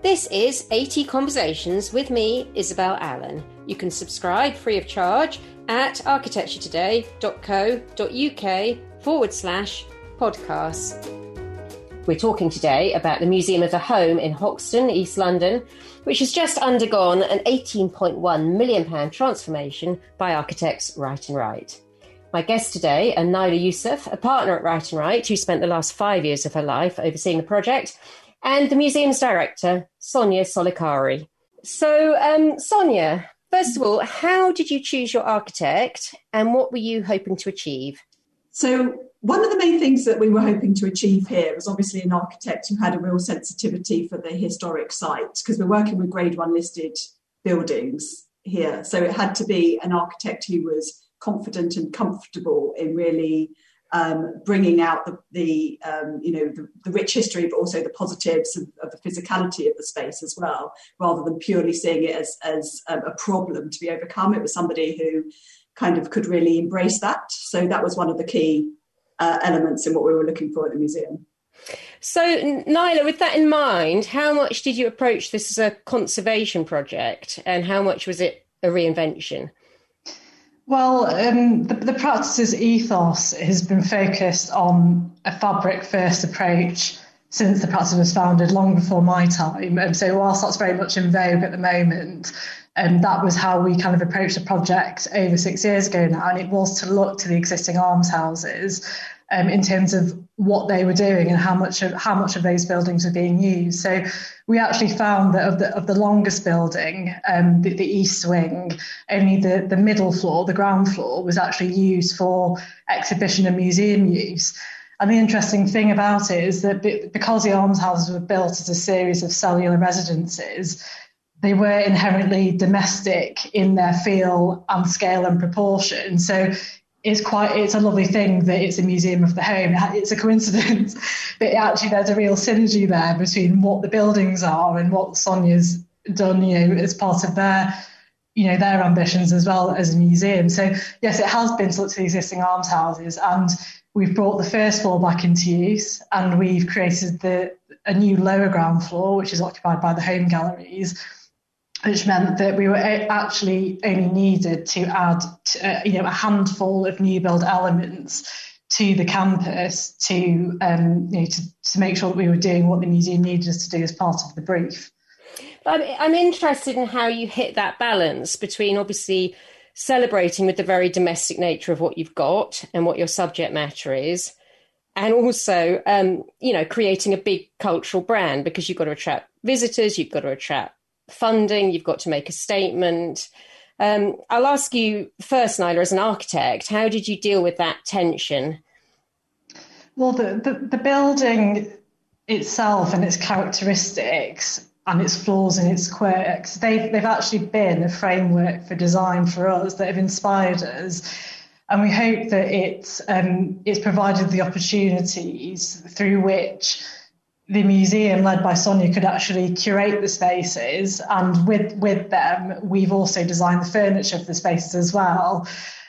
This is AT Conversations with me, Isabel Allen. You can subscribe free of charge at architecturetoday.co.uk forward slash podcasts. We're talking today about the Museum of the Home in Hoxton, East London, which has just undergone an £18.1 million transformation by architects Wright and Wright. My guests today are Naila Yousaf, a partner at Wright and Wright, who spent the last five years of her life overseeing the project, and the museum's director, Sonia Solicari. So, um, Sonia, first of all, how did you choose your architect and what were you hoping to achieve? So, one of the main things that we were hoping to achieve here was obviously an architect who had a real sensitivity for the historic site because we're working with grade one listed buildings here. So it had to be an architect who was confident and comfortable in really um, bringing out the, the um, you know the, the, rich history, but also the positives of, of, the physicality of the space as well, rather than purely seeing it as as um, a problem to be overcome. It was somebody who kind of could really embrace that. So that was one of the key uh, elements in what we were looking for at the museum. So, Naila, with that in mind, how much did you approach this as a conservation project, and how much was it a reinvention? Well, um, the, the practices ethos has been focused on a fabric first approach since the practice was founded, long before my time. And so, whilst that's very much in vogue at the moment, and that was how we kind of approached the project over six years ago now. And it was to look to the existing almshouses um, in terms of what they were doing and how much of how much of those buildings were being used. So we actually found that of the of the longest building, um, the, the, east wing, only the the middle floor, the ground floor, was actually used for exhibition and museum use. And the interesting thing about it is that because the almshouses were built as a series of cellular residences, they were inherently domestic in their feel and scale and proportion. So it's quite it's a lovely thing that it's a museum of the home. It's a coincidence but actually there's a real synergy there between what the buildings are and what sonia's done you know as part of their you know their ambitions as well as a museum. So yes it has been to look to the existing almshouses and we've brought the first floor back into use and we've created the a new lower ground floor which is occupied by the home galleries which meant that we were actually only needed to add, uh, you know, a handful of new build elements to the campus to, um, you know, to, to make sure that we were doing what the museum needed us to do as part of the brief. I'm, I'm interested in how you hit that balance between obviously celebrating with the very domestic nature of what you've got and what your subject matter is, and also, um, you know, creating a big cultural brand because you've got to attract visitors, you've got to attract funding, you've got to make a statement. Um, I'll ask you first, Naila, as an architect, how did you deal with that tension? Well, the, the, the building itself and its characteristics and its flaws and its quirks, they've, they've actually been a framework for design for us that have inspired us. And we hope that it's, um, it's provided the opportunities through which the museum led by Sonia could actually curate the spaces and with with them we've also designed the furniture for the spaces as well.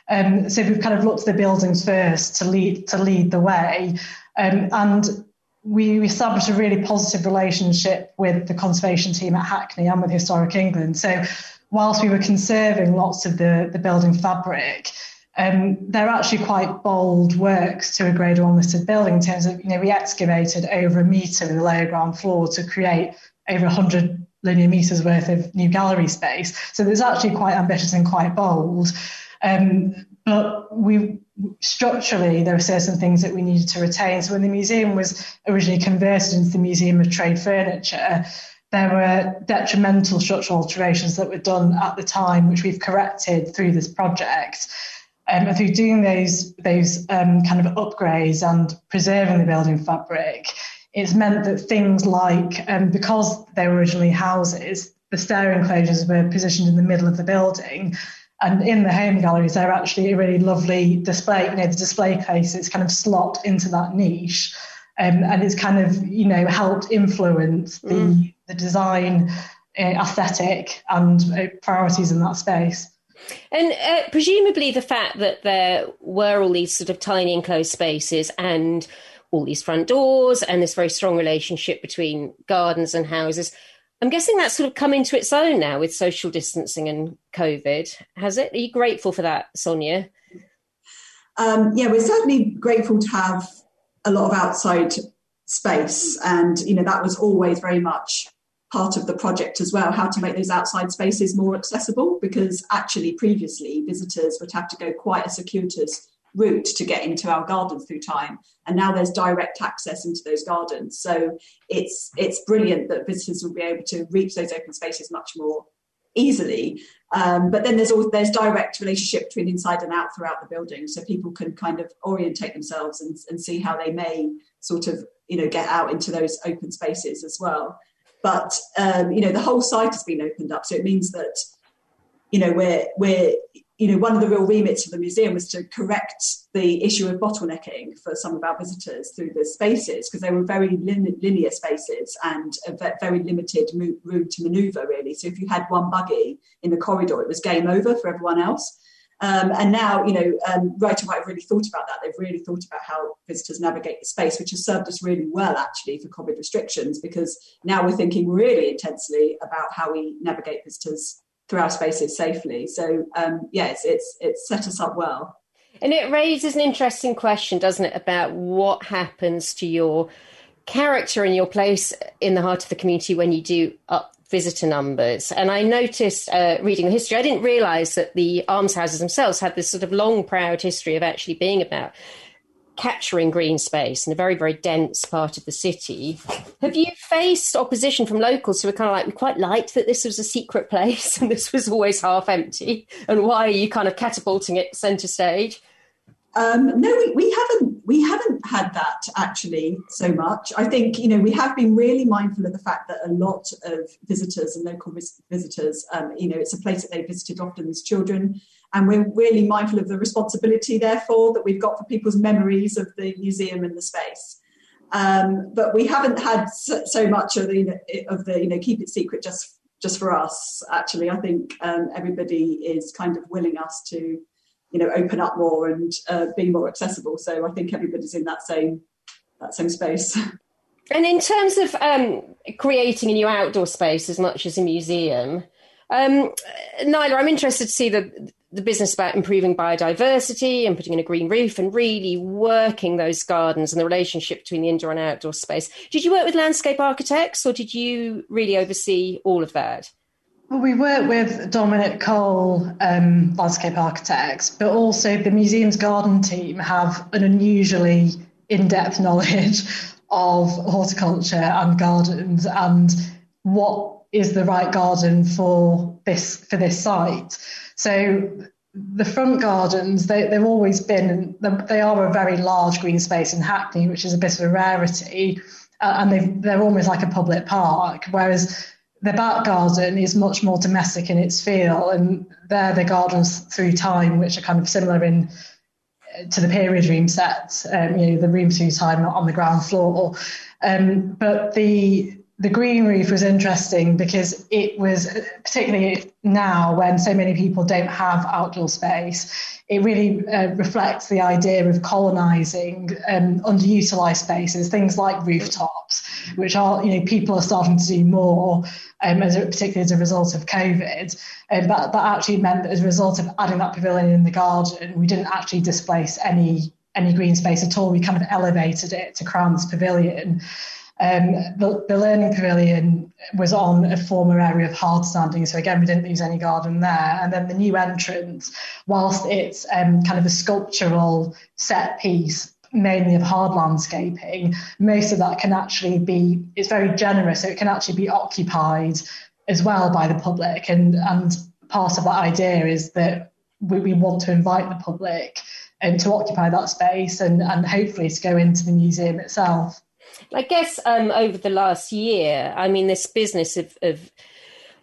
Um, so we've kind of looked at the buildings first to lead to lead the way. Um, and we established a really positive relationship with the conservation team at Hackney and with Historic England. So whilst we were conserving lots of the the building fabric um, they're actually quite bold works to a grade one listed building in terms of, you know, we excavated over a metre in the lower ground floor to create over 100 linear metres worth of new gallery space. So there's actually quite ambitious and quite bold. Um, but we structurally there were certain things that we needed to retain. So when the museum was originally converted into the Museum of Trade Furniture, there were detrimental structural alterations that were done at the time, which we've corrected through this project. Um, through doing those those um, kind of upgrades and preserving the building fabric, it's meant that things like um, because they were originally houses, the stair enclosures were positioned in the middle of the building. And in the home galleries, they're actually a really lovely display. You know, the display cases kind of slot into that niche, um, and it's kind of you know helped influence the mm. the design uh, aesthetic and uh, priorities in that space. And uh, presumably, the fact that there were all these sort of tiny enclosed spaces and all these front doors and this very strong relationship between gardens and houses I'm guessing that's sort of come into its own now with social distancing and COVID, has it? Are you grateful for that, Sonia? Um, yeah, we're certainly grateful to have a lot of outside space, and you know that was always very much part of the project as well. How to make those outside spaces more accessible, because actually previously visitors would have to go quite a circuitous route to get into our gardens through time. And now there's direct access into those gardens. So it's it's brilliant that visitors will be able to reach those open spaces much more easily. Um, but then there's also there's direct relationship between inside and out throughout the building. So people can kind of orientate themselves and, and see how they may sort of you know get out into those open spaces as well but um, you know the whole site has been opened up so it means that you know we're we're you know, one of the real remits of the museum was to correct the issue of bottlenecking for some of our visitors through the spaces because they were very lin- linear spaces and a very limited room to manoeuvre, really. So if you had one buggy in the corridor, it was game over for everyone else. Um, and now, you know, um, Wright and Wright have really thought about that. They've really thought about how visitors navigate the space, which has served us really well, actually, for COVID restrictions, because now we're thinking really intensely about how we navigate visitors through our spaces safely. So um, yes, it's it's set us up well. And it raises an interesting question, doesn't it, about what happens to your character and your place in the heart of the community when you do up visitor numbers. And I noticed uh, reading the history, I didn't realise that the almshouses themselves had this sort of long, proud history of actually being about capturing green space in a very, very dense part of the city. Have you faced opposition from locals who are kind of like, we quite liked that this was a secret place and this was always half empty? And why are you kind of catapulting it centre stage? Um, no, we, we haven't. We haven't had that actually so much. I think you know we have been really mindful of the fact that a lot of visitors and local visitors, um, you know, it's a place that they visited often as children and we're really mindful of the responsibility, therefore, that we've got for people's memories of the museum and the space. Um, but we haven't had so, so much of the, of the, you know, keep it secret just just for us. Actually, I think um, everybody is kind of willing us to, you know, open up more and uh, be more accessible. So I think everybody's in that same that same space. And in terms of um, creating a new outdoor space as much as a museum, um, Naila, I'm interested to see the the business about improving biodiversity and putting in a green roof and really working those gardens and the relationship between the indoor and outdoor space. Did you work with landscape architects or did you really oversee all of that? Well, we work with Dominic Cole, um, landscape architects, but also the museum's garden team have an unusually in-depth knowledge of horticulture and gardens and what is the right garden for this for this site. So the front gardens, they, have always been, they are a very large green space in Hackney, which is a bit of a rarity, uh, and they're almost like a public park, whereas the back garden is much more domestic in its feel, and they're the gardens through time, which are kind of similar in to the period room set, um, you know, the room through time not on the ground floor. Um, but the the green roof was interesting because it was particularly now when so many people don't have outdoor space it really uh, reflects the idea of colonizing um, underutilized spaces things like rooftops which are you know people are starting to do more um, as a, particularly as a result of covid. And that, that actually meant that as a result of adding that pavilion in the garden we didn't actually displace any any green space at all. We kind of elevated it to crown this pavilion. Um, the, the, Learning Pavilion was on a former area of hard standing, so again, we didn't lose any garden there. And then the new entrance, whilst it's um, kind of a sculptural set piece, mainly of hard landscaping, most of that can actually be, it's very generous, so it can actually be occupied as well by the public. And, and part of that idea is that we, we want to invite the public and to occupy that space and, and hopefully to go into the museum itself. I guess um, over the last year, I mean, this business of, of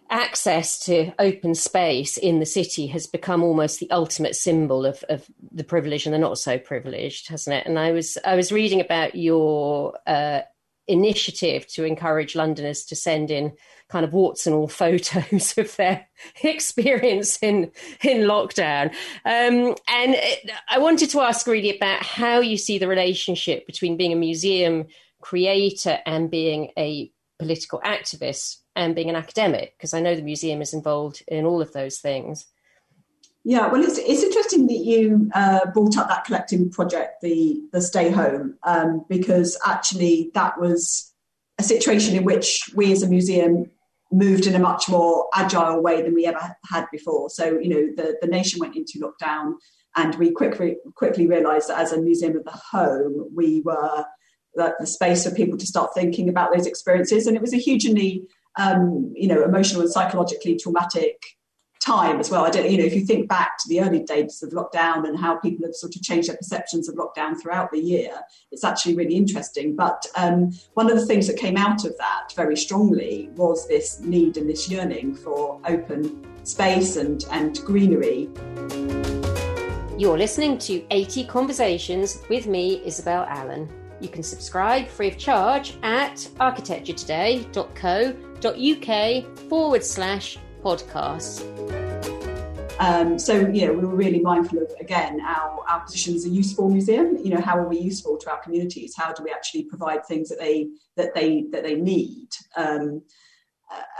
access to open space in the city has become almost the ultimate symbol of, of the privileged and the not so privileged, hasn't it? And I was I was reading about your uh, initiative to encourage Londoners to send in kind of warts and all photos of their experience in in lockdown. Um, and it, I wanted to ask really about how you see the relationship between being a museum creator and being a political activist and being an academic? Because I know the museum is involved in all of those things. Yeah, well, it's, it's interesting that you uh, brought up that collecting project, the the Stay Home, um, because actually that was a situation in which we as a museum moved in a much more agile way than we ever had before. So, you know, the, the nation went into lockdown and we quickly quickly realised that as a museum of the home, we were the, the space for people to start thinking about those experiences. And it was a hugely, um, you know, emotional and psychologically traumatic time as well. I don't, you know, if you think back to the early days of lockdown and how people have sort of changed their perceptions of lockdown throughout the year, it's actually really interesting. But um, one of the things that came out of that very strongly was this need and this yearning for open space and, and greenery. You're listening to AT Conversations with me, Isabel Allen. You can subscribe free of charge at architecturetoday.co.uk forward slash podcasts. Um, so, yeah, we were really mindful of, again, our, our position as a useful museum. You know, how are we useful to our communities? How do we actually provide things that they that they that they need? Um,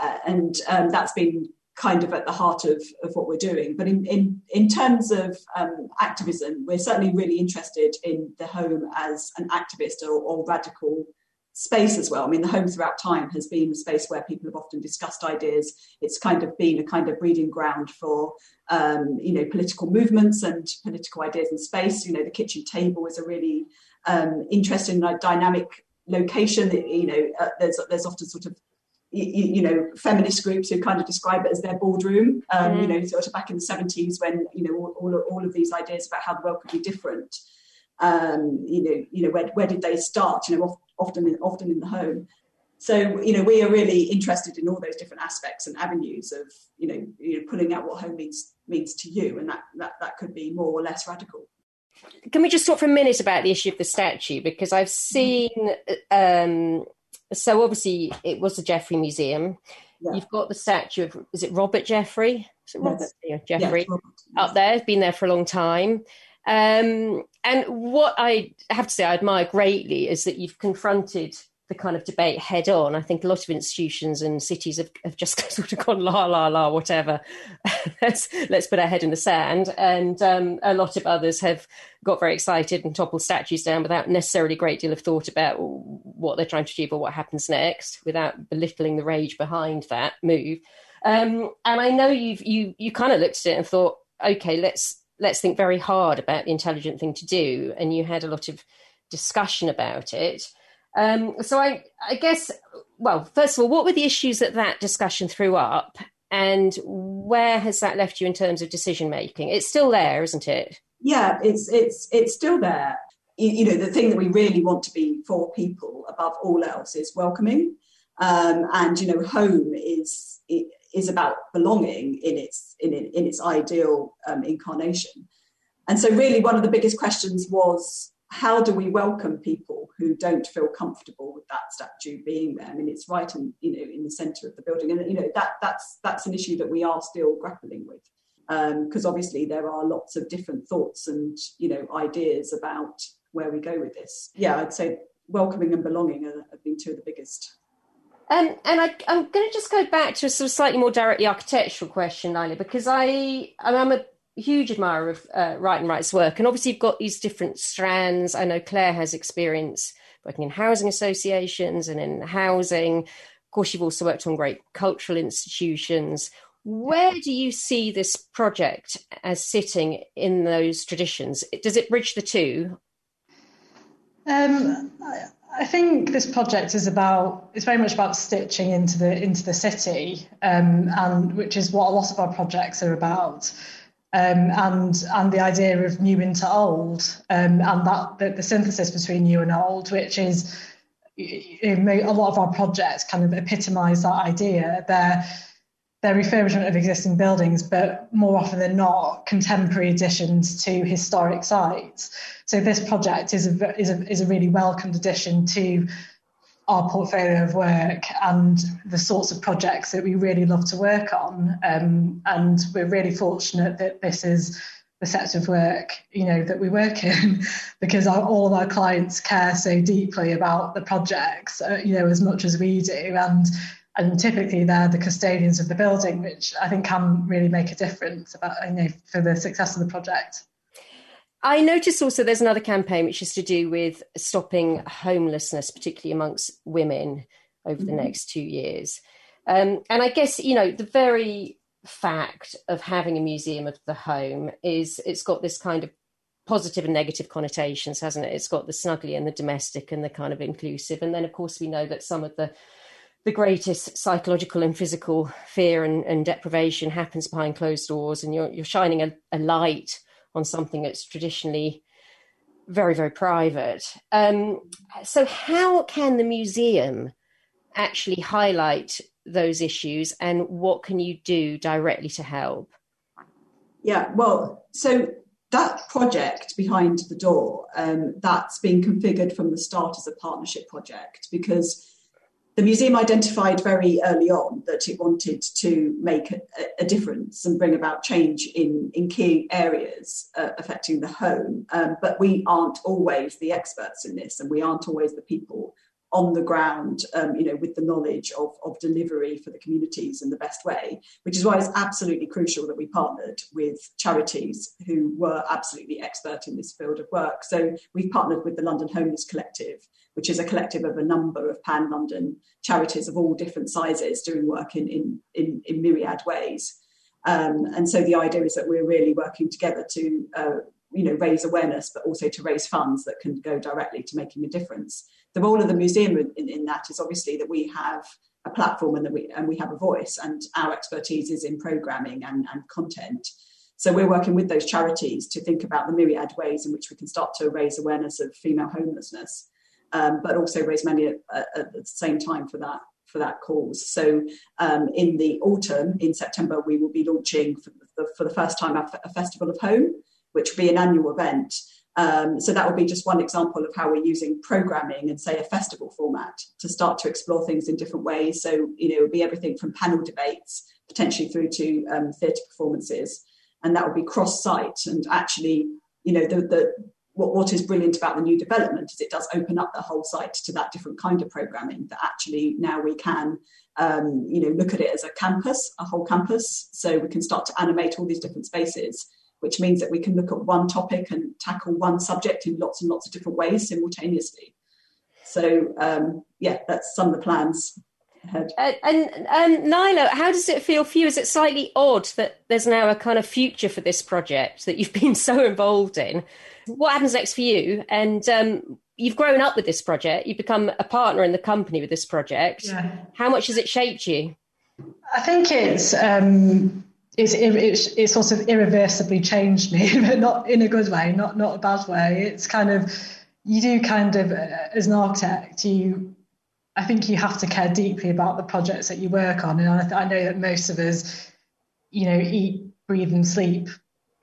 uh, and um, that's been kind of at the heart of, of what we're doing. But in, in, in terms of um, activism, we're certainly really interested in the home as an activist or, or radical space as well. I mean, the home throughout time has been a space where people have often discussed ideas. It's kind of been a kind of breeding ground for, um, you know, political movements and political ideas in space. You know, the kitchen table is a really um, interesting, like, dynamic location. That, you know, uh, there's there's often sort of you, you, know, feminist groups who kind of describe it as their boardroom. Um, mm. You know, sort of back in the seventies when you know all, all, all of these ideas about how the world could be different. Um, you know, you know, where where did they start? You know, often in, often in the home. So you know we are really interested in all those different aspects and avenues of you know, you know pulling out what home means means to you, and that that that could be more or less radical. Can we just talk for a minute about the issue of the statue because I've seen. Um, so obviously it was the Geffrye Museum. Yeah. You've got the statue of is it Robert Geffrye? Is it Robert? Yes. Yeah, Geffrye yes, Robert. up there. Been there for a long time. Um, and what I have to say I admire greatly is that you've confronted the kind of debate head on. I think a lot of institutions and cities have, have just sort of gone la la la whatever. let's let's put our head in the sand, and um, a lot of others have got very excited and toppled statues down without necessarily a great deal of thought about what they're trying to achieve or what happens next, without belittling the rage behind that move. Um, and I know you've you you kind of looked at it and thought, okay, let's let's think very hard about the intelligent thing to do. And you had a lot of discussion about it. Um, so I, I guess, well, first of all, what were the issues that that discussion threw up, and where has that left you in terms of decision making? It's still there, isn't it? Yeah, it's it's it's still there. You, you know, the thing that we really want to be for people above all else is welcoming, um, and you know, home is is about belonging in its in, in its ideal um, incarnation. And so, really, one of the biggest questions was how do we welcome people who don't feel comfortable with that statue being there? I mean, it's right in you know in the centre of the building, and you know that that's that's an issue that we are still grappling with because um, obviously there are lots of different thoughts and you know ideas about where we go with this. Yeah, I'd say welcoming and belonging have been two of the biggest um, and I, am going to just go back to a sort of slightly more directly architectural question, Naila, because I, I'm a huge admirer of uh, Wright and Wright's work. And obviously, you've got these different strands. I know Clare has experience working in housing associations and in housing. Of course, you've also worked on great cultural institutions. Where do you see this project as sitting in those traditions? Does it bridge the two? Um, I think this project is about it's very much about stitching into the into the city, um, and which is what a lot of our projects are about. Um, and and the idea of new into old, um, and that the, the, synthesis between new and old, which is a lot of our projects kind of epitomise that idea. They're they're refurbishment of existing buildings, but more often than not, contemporary additions to historic sites. So this project is a, is a, is a really welcomed addition to our portfolio of work and the sorts of projects that we really love to work on. Um, and we're really fortunate that this is the sector of work, you know, that we work in, because our, all of our clients care so deeply about the projects, uh, you know, as much as we do. And and typically they're the custodians of the building, which I think can really make a difference about you know for the success of the project. I noticed also there's another campaign which is to do with stopping homelessness, particularly amongst women, over the mm-hmm. next two years. Um, and I guess you know the very fact of having a museum of the home is it's got this kind of positive and negative connotations, hasn't it? It's got the snuggly and the domestic and the kind of inclusive. And then, of course, we know that some of the the greatest psychological and physical fear and, and deprivation happens behind closed doors, and you're you're shining a, a light on something that's traditionally very very private. Um, so, how can the museum actually highlight those issues, and what can you do directly to help? Yeah, well, so that project behind the door, um, that's been configured from the start as a partnership project because the museum identified very early on that it wanted to make a, a difference and bring about change in, in key areas uh, affecting the home. Um, but we aren't always the experts in this, and we aren't always the people on the ground, um, you know, with the knowledge of, of delivery for the communities in the best way, which is why it's absolutely crucial that we partnered with charities who were absolutely expert in this field of work. So we've partnered with the London Homeless Collective, which is a collective of a number of pan London charities of all different sizes doing work in, in, in, in myriad ways. Um, and so the idea is that we're really working together to uh, you know raise awareness but also to raise funds that can go directly to making a difference the role of the museum in, in that is obviously that we have a platform and that we and we have a voice and our expertise is in programming and, and content so we're working with those charities to think about the myriad ways in which we can start to raise awareness of female homelessness um, but also raise money at, at, the same time for that for that cause. So um, in the autumn, in September, we will be launching for the, for the first time a festival of home, which will be an annual event um, so that would be just one example of how we're using programming and say a festival format to start to explore things in different ways. So, you know, it would be everything from panel debates potentially through to um, theatre performances. And that would be cross site. And actually, you know, the, the what, what is brilliant about the new development is it does open up the whole site to that different kind of programming that actually now we can um, you know look at it as a campus a whole campus so we can start to animate all these different spaces which means that we can look at one topic and tackle one subject in lots and lots of different ways simultaneously. So, um, yeah, that's some of the plans ahead. Uh, and um, Naila, how does it feel for you? Is it slightly odd that there's now a kind of future for this project that you've been so involved in? What happens next for you? And um, you've grown up with this project, you've become a partner in the company with this project. Yeah. How much has it shaped you? I think it's um, it's, it's, it's sort of irreversibly changed me, but not in a good way, not not a bad way. It's kind of you do kind of as an architect, you I think you have to care deeply about the projects that you work on, and I, I know that most of us, you know, eat, breathe, and sleep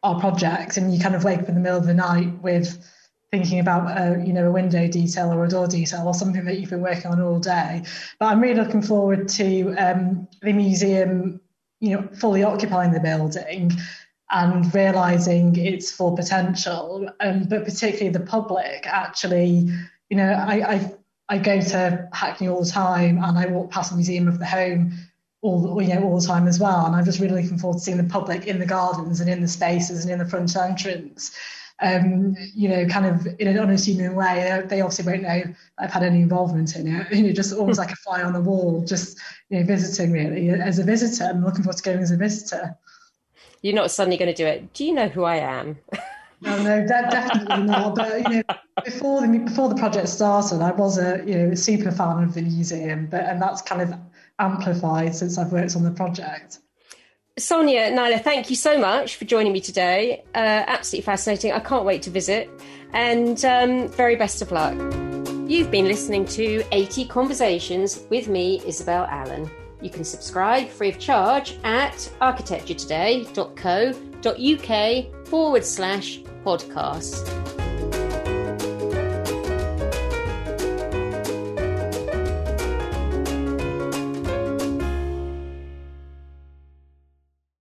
our projects, and you kind of wake up in the middle of the night with thinking about a, you know a window detail or a door detail or something that you've been working on all day. But I'm really looking forward to um, the museum you know, fully occupying the building and realizing its full potential. Um, but particularly the public actually, you know, I, I, I go to Hackney all the time and I walk past the Museum of the Home all you know all the time as well. And I'm just really looking forward to seeing the public in the gardens and in the spaces and in the front entrance um, you know, kind of in an unassuming way. They obviously won't know I've had any involvement in it. You know, just almost like a fly on the wall, just you know, visiting really as a visitor. I'm looking forward to going as a visitor. You're not suddenly going to do it. Do you know who I am? no, no, definitely not. But you know, before the before the project started, I was a you know a super fan of the museum, but and that's kind of amplified since I've worked on the project. Sonia, Naila, thank you so much for joining me today. Uh, absolutely fascinating. I can't wait to visit. And um, very best of luck. You've been listening to AT Conversations with me, Isabel Allen. You can subscribe free of charge at architecturetoday.co.uk forward slash podcast.